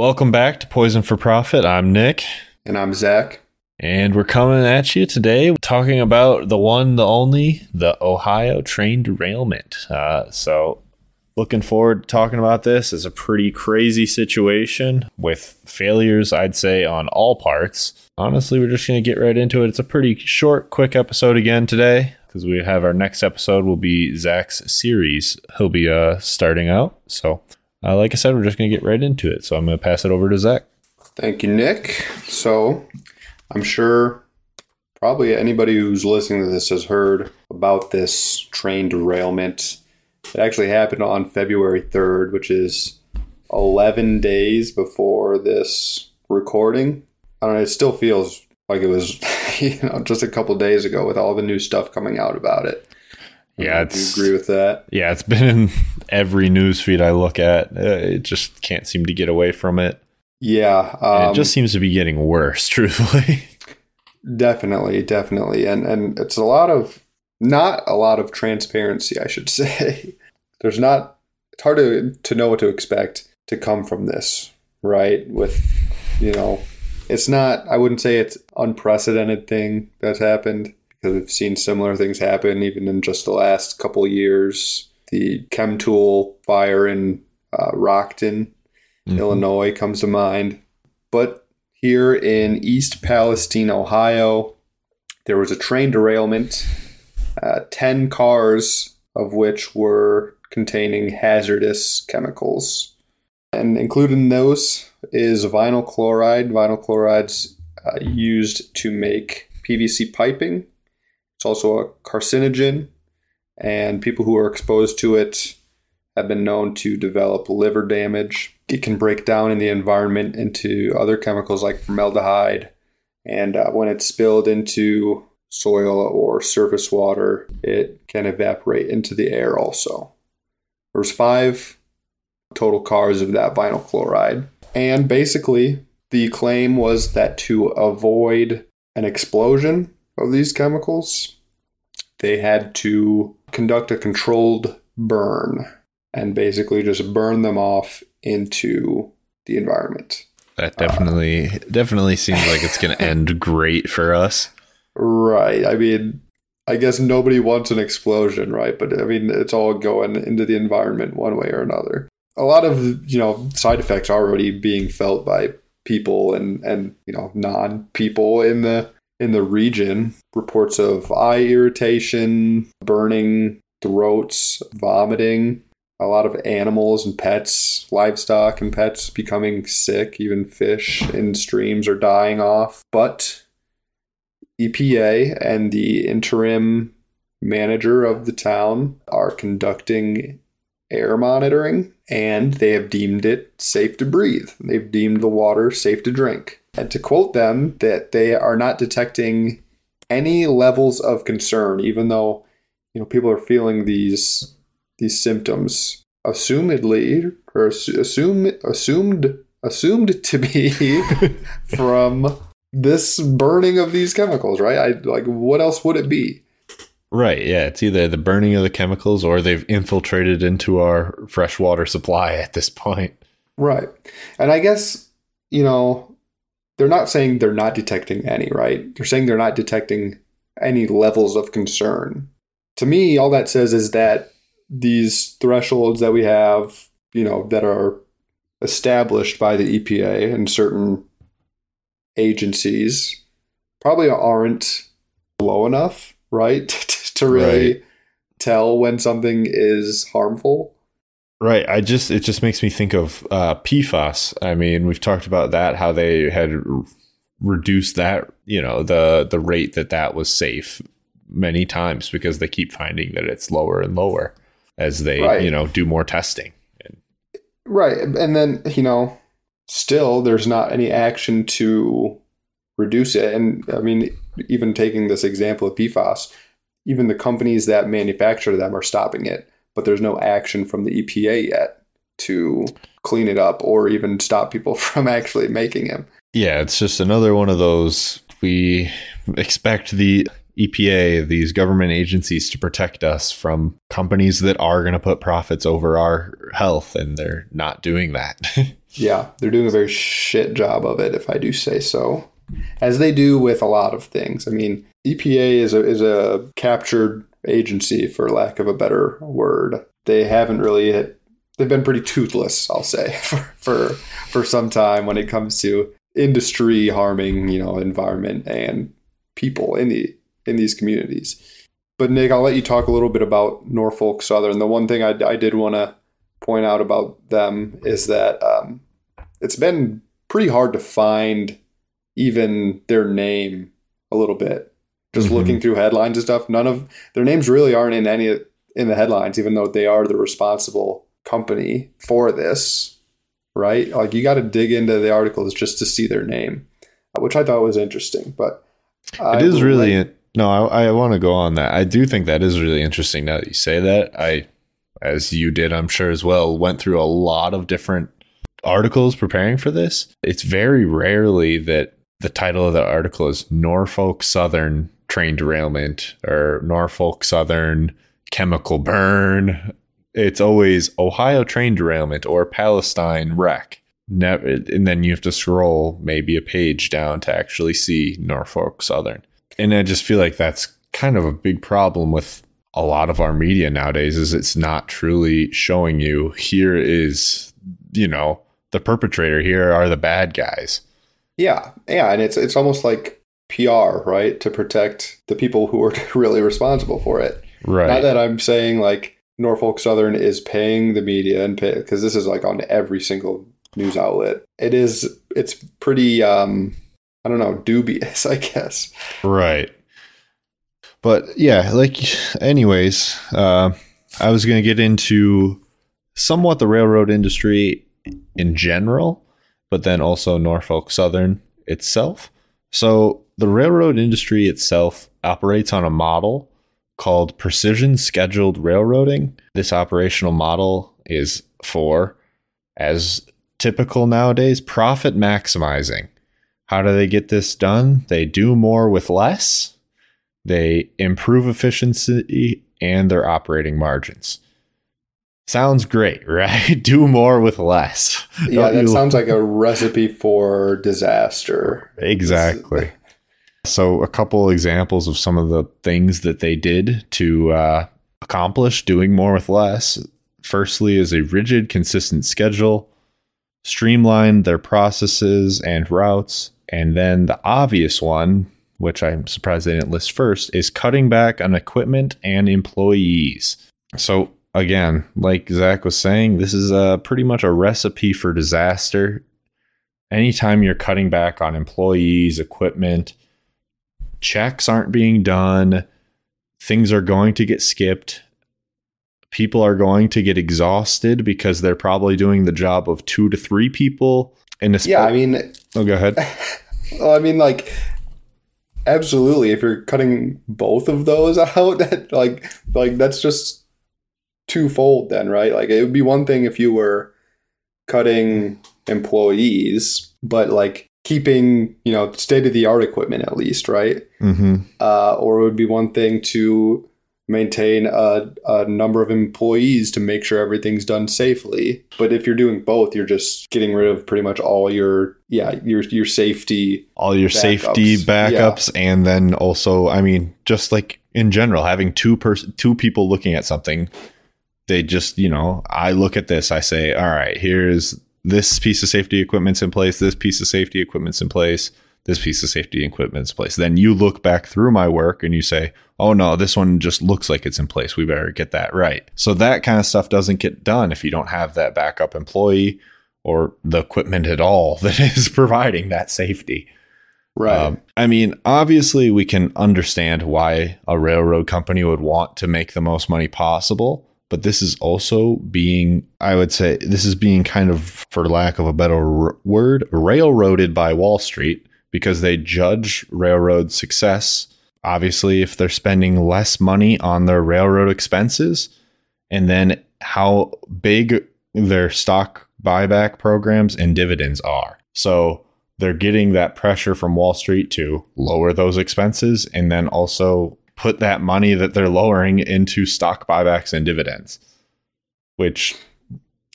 Welcome back to Poisoned for Profit. I'm Nic. And I'm Zach. And we're coming at you today talking about the one, the only, the Ohio train derailment. Uh, so, looking forward to talking about this. It's a pretty crazy situation with failures, I'd say, on all parts. Honestly, we're just going to get right into it. It's a pretty short, quick episode again today because we have our next episode will be Zach's series. He'll be uh, starting out. So, uh, like I said, we're just going to get right into it. So I'm going to pass it over to Zach. Thank you, Nic. So I'm sure probably anybody who's listening to this has heard about this train derailment. It actually happened on February 3rd, which is 11 days before this recording. I don't know, it still feels like it was you know just a couple days ago with all the new stuff coming out about it. Yeah, do agree with that? Yeah, it's been in every news feed I look at. Uh, it just can't seem to get away from it. Yeah, um, it just seems to be getting worse. Truthfully, definitely, definitely, and and it's a lot of not a lot of transparency, I should say. There's not. It's hard to to know what to expect to come from this, right? With you know, it's not. I wouldn't say it's unprecedented thing that's happened because we've seen similar things happen even in just the last couple years. The Chemtool fire in uh, Rockton, mm-hmm. Illinois comes to mind. But here in East Palestine, Ohio, there was a train derailment. Uh, 10 cars of which were containing hazardous chemicals. And included in those is vinyl chloride. Vinyl chloride's uh, used to make PVC piping it's also a carcinogen, and people who are exposed to it have been known to develop liver damage. It can break down in the environment into other chemicals like formaldehyde, and uh, when it's spilled into soil or surface water, it can evaporate into the air also. There's five total cars of that vinyl chloride. And basically, the claim was that to avoid an explosion, of these chemicals, they had to conduct a controlled burn and basically just burn them off into the environment. That definitely uh, definitely seems like it's going to end great for us. Right. I mean, I guess nobody wants an explosion, right? But I mean, it's all going into the environment one way or another. A lot of, you know, side effects are already being felt by people and and, you know, non-people in the in the region. Reports of eye irritation, burning throats, vomiting, a lot of animals and pets, livestock and pets becoming sick, even fish in streams are dying off. But EPA and the interim manager of the town are conducting air monitoring and they have deemed it safe to breathe. They've deemed the water safe to drink and to quote them that they are not detecting any levels of concern, even though you know people are feeling these these symptoms, assumedly or assume assumed assumed to be from this burning of these chemicals, right? I like what else would it be? Right, yeah, it's either the burning of the chemicals or they've infiltrated into our freshwater supply at this point. Right. And I guess, you know, they're not saying they're not detecting any, right? They're saying they're not detecting any levels of concern. To me, all that says is that these thresholds that we have, you know, that are established by the EPA and certain agencies probably aren't low enough, right? to really right. tell when something is harmful. Right. I just it just makes me think of uh, PFAS. I mean, we've talked about that how they had reduced that, you know, the the rate that that was safe many times because they keep finding that it's lower and lower as they, right. you know, do more testing. Right. And then, you know, still there's not any action to reduce it. And I mean, even taking this example of PFAS, even the companies that manufacture them are stopping it but there's no action from the EPA yet to clean it up or even stop people from actually making them. Yeah, it's just another one of those. We expect the EPA, these government agencies, to protect us from companies that are going to put profits over our health, and they're not doing that. Yeah, they're doing a very shit job of it, if I do say so. As they do with a lot of things. I mean, EPA is a is a captured agency, for lack of a better word. They haven't really hit, they've been pretty toothless, I'll say, for, for for some time when it comes to industry harming, you know, environment and people in the in these communities. But Nic, I'll let you talk a little bit about Norfolk Southern. The one thing I, I did want to point out about them is that um, it's been pretty hard to find even their name a little bit. Just mm-hmm. looking through headlines and stuff, none of their names really aren't in any in the headlines, even though they are the responsible company for this. Right? Like you got to dig into the articles just to see their name, which I thought was interesting. But it is really like, no. I, I want to go on that. I do think that is really interesting. Now that you say that, I, as you did, I'm sure as well, went through a lot of different articles preparing for this. It's very rarely that the title of the article is Norfolk Southern train derailment or Norfolk Southern chemical burn. It's always Ohio train derailment or Palestine wreck. Never, and then you have to scroll maybe a page down to actually see Norfolk Southern. And I just feel like that's kind of a big problem with a lot of our media nowadays is it's not truly showing you here is, you know, the perpetrator, here are the bad guys. Yeah, yeah, and it's it's almost like PR, right, to protect the people who are really responsible for it. Right. Not that I'm saying like Norfolk Southern is paying the media and pay because this is like on every single news outlet. It is. It's pretty. um I don't know, dubious, I guess. Right. But yeah, like, anyways, uh, I was going to get into somewhat the railroad industry in general but then also Norfolk Southern itself. So the railroad industry itself operates on a model called precision scheduled railroading. This operational model is for, as typical nowadays, profit maximizing. How do they get this done? They do more with less, they improve efficiency and their operating margins. Sounds great, right? Do more with less. Yeah, Don't that you? sounds like a recipe for disaster. Exactly. So, a couple examples of some of the things that they did to uh, accomplish doing more with less. Firstly, is a rigid, consistent schedule, streamline their processes and routes. And then the obvious one, which I'm surprised they didn't list first, is cutting back on equipment and employees. So, again, like Zach was saying, this is a, pretty much a recipe for disaster. Anytime you're cutting back on employees, equipment, checks aren't being done, things are going to get skipped. People are going to get exhausted because they're probably doing the job of two to three people. In a yeah, I mean, oh, go ahead. well, I mean, like, absolutely. If you're cutting both of those out, that like, like that's just twofold then, right? Like it would be one thing if you were cutting employees, but like keeping, you know, state of the art equipment at least, right? Mm-hmm. Uh, or it would be one thing to maintain a, a number of employees to make sure everything's done safely. But if you're doing both, you're just getting rid of pretty much all your yeah your your safety all your backups. safety backups, yeah. and then also I mean just like in general having two person two people looking at something they just, you know, I look at this, I say, all right, here's this piece of safety equipment's in place, this piece of safety equipment's in place, this piece of safety equipment's in place. Then you look back through my work and you say, oh no, this one just looks like it's in place. We better get that right. So that kind of stuff doesn't get done if you don't have that backup employee or the equipment at all that is providing that safety. Right. Um, I mean, obviously, we can understand why a railroad company would want to make the most money possible but this is also being, I would say, this is being kind of, for lack of a better word, railroaded by Wall Street because they judge railroad success. Obviously, if they're spending less money on their railroad expenses, and then how big their stock buyback programs and dividends are. So they're getting that pressure from Wall Street to lower those expenses and then also put that money that they're lowering into stock buybacks and dividends, which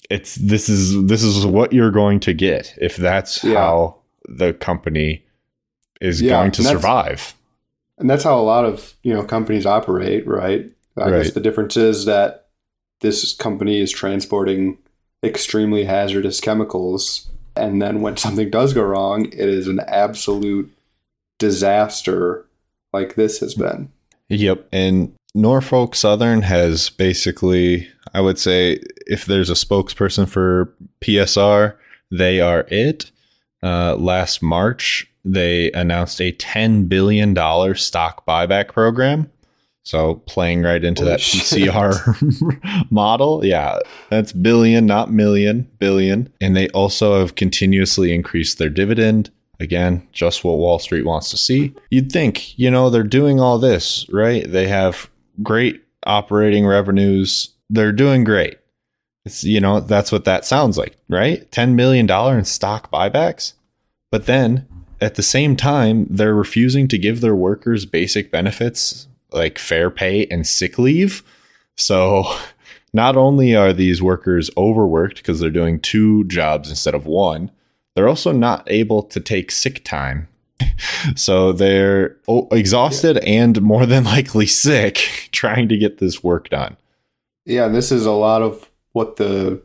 it's this is this is what you're going to get if that's Yeah. how the company is Yeah, going to and survive. And that's how a lot of you know companies operate, right? I Right. guess the difference is that this company is transporting extremely hazardous chemicals, and then when something does go wrong, it is an absolute disaster, like this has been. Yep. And Norfolk Southern has basically, I would say, if there's a spokesperson for PSR, they are it. Uh, last March, they announced a $10 billion stock buyback program. So playing right into Holy that shit. PSR model. Yeah, that's billion, not million, billion. And they also have continuously increased their dividend. Again, just what Wall Street wants to see. You'd think, you know, they're doing all this, right? They have great operating revenues. They're doing great. It's, you know, that's what that sounds like, right? $10 million in stock buybacks. But then at the same time, they're refusing to give their workers basic benefits like fair pay and sick leave. So not only are these workers overworked because they're doing two jobs instead of one, they're also not able to take sick time. So they're o- exhausted and more than likely sick trying to get this work done. Yeah, and this is a lot of what the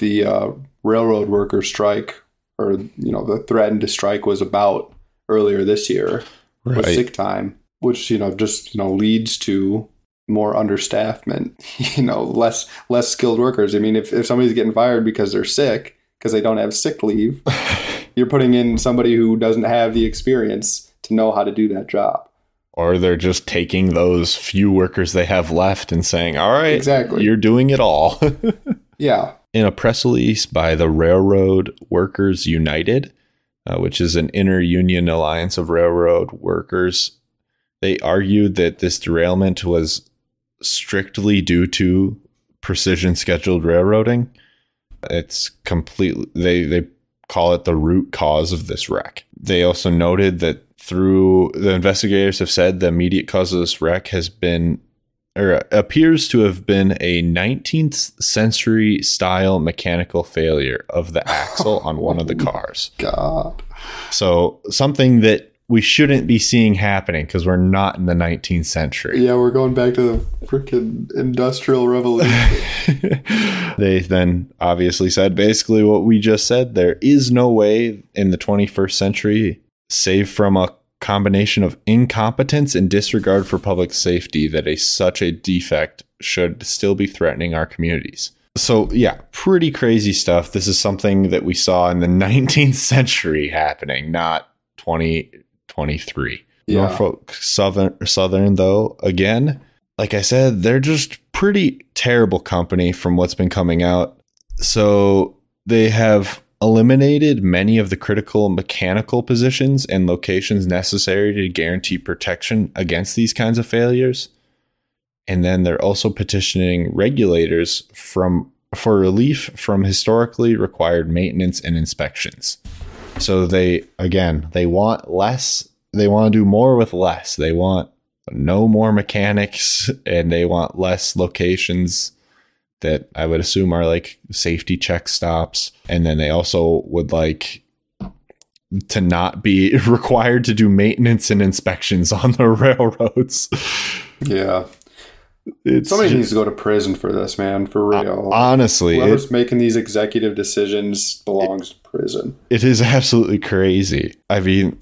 the uh, railroad worker strike, or you know, the threatened to strike was about earlier this year. with sick time, which you know just you know leads to more understaffment. You know, less less skilled workers. I mean, if if somebody's getting fired because they're sick because they don't have sick leave, you're putting in somebody who doesn't have the experience to know how to do that job. or they're just taking those few workers they have left and saying, "All right, Exactly. you're doing it all." Yeah, In a press release by the Railroad Workers United, uh, which is an inter-union alliance of railroad workers, they argued that this derailment was strictly due to precision scheduled railroading. It's completely they they call it the root cause of this wreck. They also noted that through the investigators have said the immediate cause of this wreck has been or appears to have been a 19th century style mechanical failure of the axle on one of the cars. God. So something that we shouldn't be seeing happening because we're not in the 19th century. Yeah, we're going back to the freaking industrial revolution. they then obviously said basically what we just said. There is no way in the 21st century, save from a combination of incompetence and disregard for public safety, that a such a defect should still be threatening our communities. So yeah, pretty crazy stuff. This is something that we saw in the 19th century happening, not 2023. Yeah. Norfolk Southern Southern though, again, like I said, they're just pretty terrible company from what's been coming out. So they have eliminated many of the critical mechanical positions and locations necessary to guarantee protection against these kinds of failures. And then they're also petitioning regulators from for relief from historically required maintenance and inspections. So they again, they want less, they want to do more with less. They want no more mechanics and they want less locations that I would assume are like safety check stops. And then they also would like to not be required to do maintenance and inspections on the railroads. yeah. It's Somebody ju- needs to go to prison for this, man, for uh, real. honestly, it, Whoever's making these executive decisions belongs to prison. it is absolutely crazy. I mean,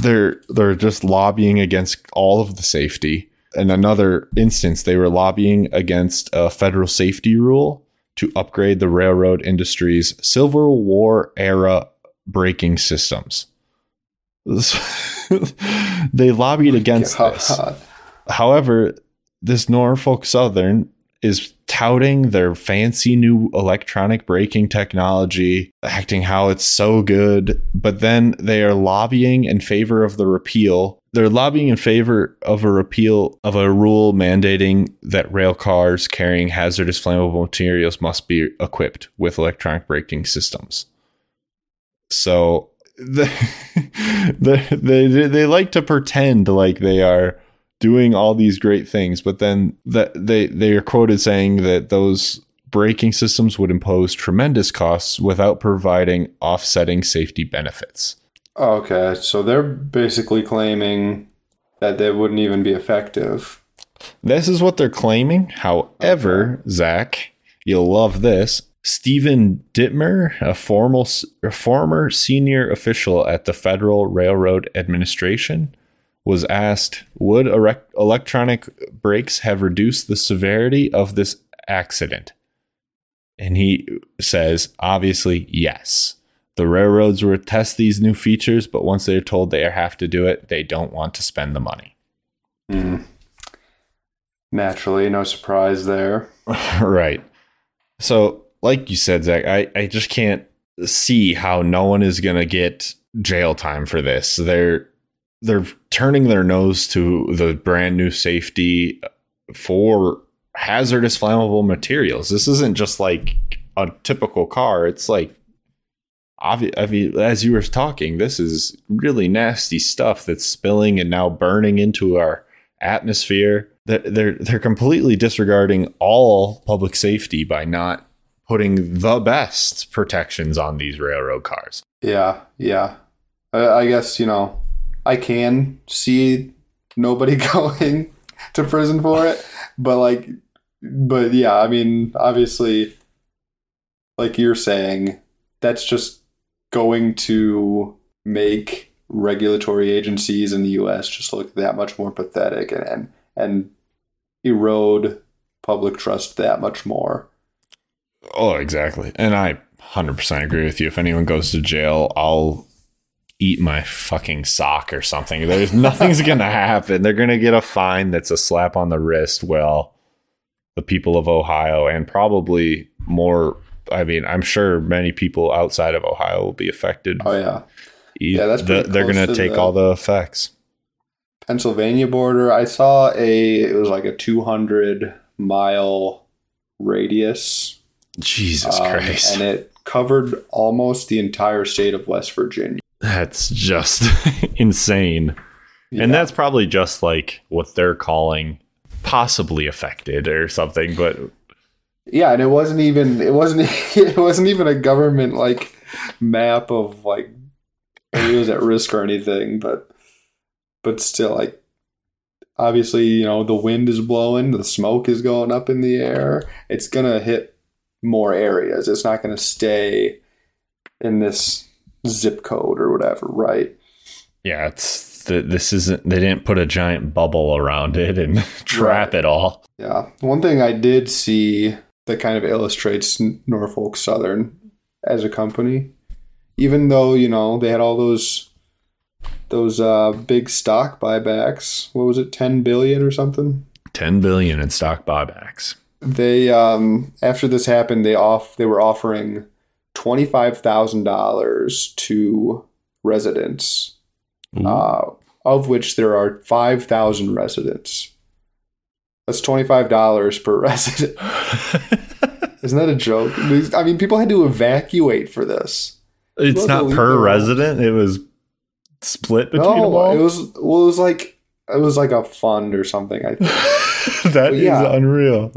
they're they're just lobbying against all of the safety. In another instance, they were lobbying against a federal safety rule to upgrade the railroad industry's Civil War era braking systems. they lobbied oh against this. However, this Norfolk Southern is touting their fancy new electronic braking technology, acting how it's so good, but then they are lobbying in favor of the repeal. They're lobbying in favor of a repeal of a rule mandating that rail cars carrying hazardous flammable materials must be equipped with electronic braking systems. So the, the, they they like to pretend like they are doing all these great things, but then that they they are quoted saying that those braking systems would impose tremendous costs without providing offsetting safety benefits. Okay, so they're basically claiming that they wouldn't even be effective. This is what they're claiming. However, Zach, you'll love this. Steven Ditmeyer, a, formal, a former senior official at the Federal Railroad Administration, was asked Would erect- electronic brakes have reduced the severity of this accident? And he says, obviously, yes. The railroads will test these new features, but once they're told they have to do it, they don't want to spend the money. Mm. Naturally, no surprise there. right. So, like you said, Zach, I, I just can't see how no one is going to get jail time for this. They're they're turning their nose to the brand new safety for hazardous flammable materials. This isn't just like a typical car. It's like obvi- as you were talking, this is really nasty stuff that's spilling and now burning into our atmosphere. They're they're, they're completely disregarding all public safety by not putting the best protections on these railroad cars. Yeah, yeah. I, I guess you know I can see nobody going to prison for it, but like, but yeah, I mean, obviously, like you're saying, that's just going to make regulatory agencies in the U.S. just look that much more pathetic and and, and erode public trust that much more. Oh, exactly. And I 100% agree with you. If anyone goes to jail, I'll eat my fucking sock or something. There's nothing's going to happen. They're going to get a fine that's a slap on the wrist. Well, the people of Ohio and probably more I mean, I'm sure many people outside of Ohio will be affected. Oh yeah. Yeah, that's the, they're going to take the all the effects. Pennsylvania border. I saw a it was like a 200 mile radius Jesus um, Christ. and it covered almost the entire state of West Virginia. That's just insane. Yeah. And that's probably just like what they're calling possibly affected or something, but Yeah, and it wasn't even it wasn't it wasn't even a government like map of like areas at risk or anything, but but still like obviously, you know, the wind is blowing, the smoke is going up in the air. It's going to hit more areas. It's not going to stay in this zip code or whatever, right? yeah, it's th- this isn't they didn't put a giant bubble around it and trap Right. it all. Yeah. One thing I did see that kind of illustrates Norfolk Southern as a company, even though you know they had all those those uh, big stock buybacks. What was it, ten billion or something? 10 billion in stock buybacks. They um, after this happened, they off they were offering twenty five thousand dollars to residents, uh, of which there are five thousand residents. That's twenty five dollars per resident. Isn't that a joke? I mean, people had to evacuate for this. it's not per resident, it was split between them all. it was well, it was like it was like a fund or something. I think. that is yeah. unreal.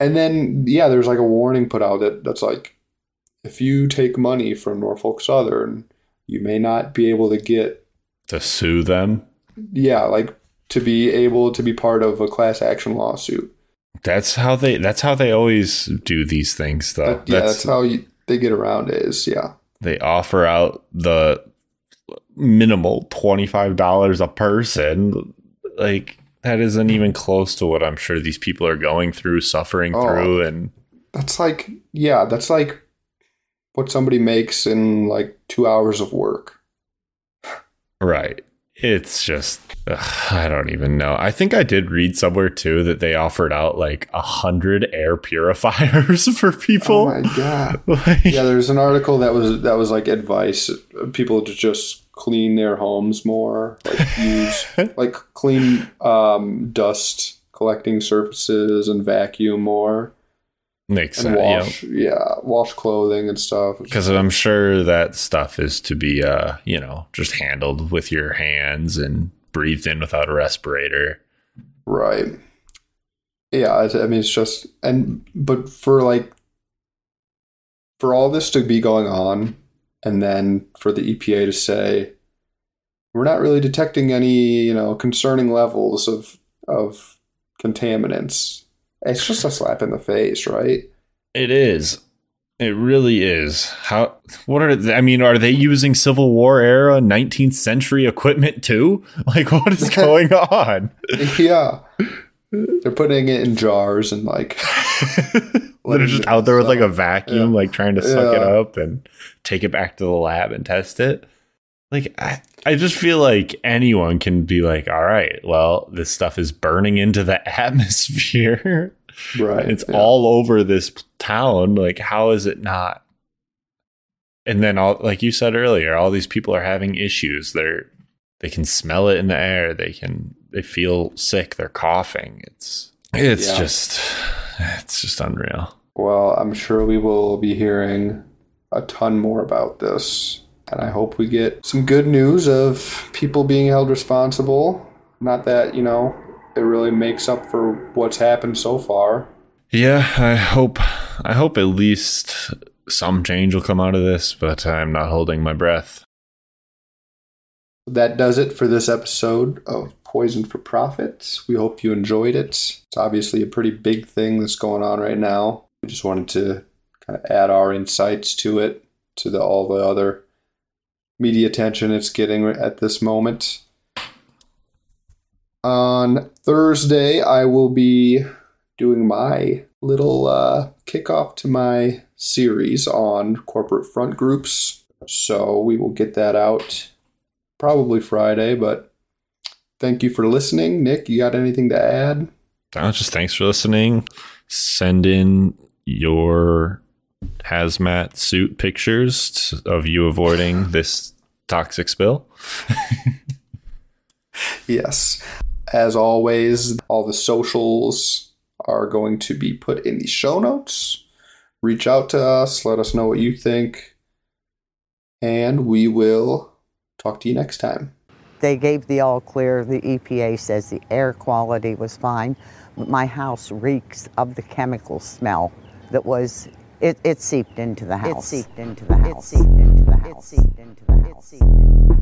And then yeah, there's like a warning put out that that's like if you take money from Norfolk Southern, you may not be able to get To sue them. yeah, like to be able to be part of a class action lawsuit. That's how they that's how they always do these things though. That- yeah, that's, how you, they get around it. Is yeah, they offer out the minimal $25 a person like that isn't even close to what i'm sure these people are going through suffering Oh. through and that's like yeah, that's like what somebody makes in like two hours of work. right it's just ugh, i don't even know i think i did read somewhere too that they offered out like a hundred air purifiers for people Oh my god. Like- yeah, there's an article that was that was like advice people to just clean their homes more, like use like clean um, dust collecting surfaces and vacuum more makes sense yeah wash yeah wash clothing and stuff. because i'm sure that stuff is to be uh you know just handled with your hands and breathed in without a respirator Right. yeah, I I mean, it's just and but for like for all this to be going on, and then for the EPA to say we're not really detecting any, you know, concerning levels of of contaminants. It's just a slap in the face, right? It is. It really is. How? What are? I mean, are they using Civil War era, 19th century equipment too? Like, what is going on? yeah. They're putting it in jars and like They're just out there with like a vacuum, Yeah. like trying to suck it up and take it back to the lab and test it. Like, I, I just feel like anyone can be like, all right, well, this stuff is burning into the atmosphere. right. it's yeah. all over this town. Like, how is it not? And then, all like you said earlier, all these people are having issues. They're they can smell it in the air. They can they feel sick. They're coughing. It's it's Yeah. just it's just unreal. Well, I'm sure we will be hearing a ton more about this. And I hope we get some good news of people being held responsible. Not that, you know, it really makes up for what's happened so far. Yeah, I hope I hope at least some change will come out of this, but I'm not holding my breath. That does it for this episode of Poisoned for Profit. We hope you enjoyed it. It's obviously a pretty big thing that's going on right now. We just wanted to kind of add our insights to it, to the, all the other media attention it's getting at this moment. On Thursday, I will be doing my little uh, kickoff to my series on corporate front groups. So we will get that out probably Friday, but thank you for listening. Nic, you got anything to add? Uh, just thanks for listening. Send in your hazmat suit pictures of you avoiding this toxic spill. Yes. As always, all the socials are going to be put in the show notes. Reach out to us, let us know what you think, and we will talk to you next time. They gave the all clear. The EPA says the air quality was fine, but my house reeks of the chemical smell that was. It, it seeped into the house. It seeped into the house. It seeped into the house. It seeped into the house.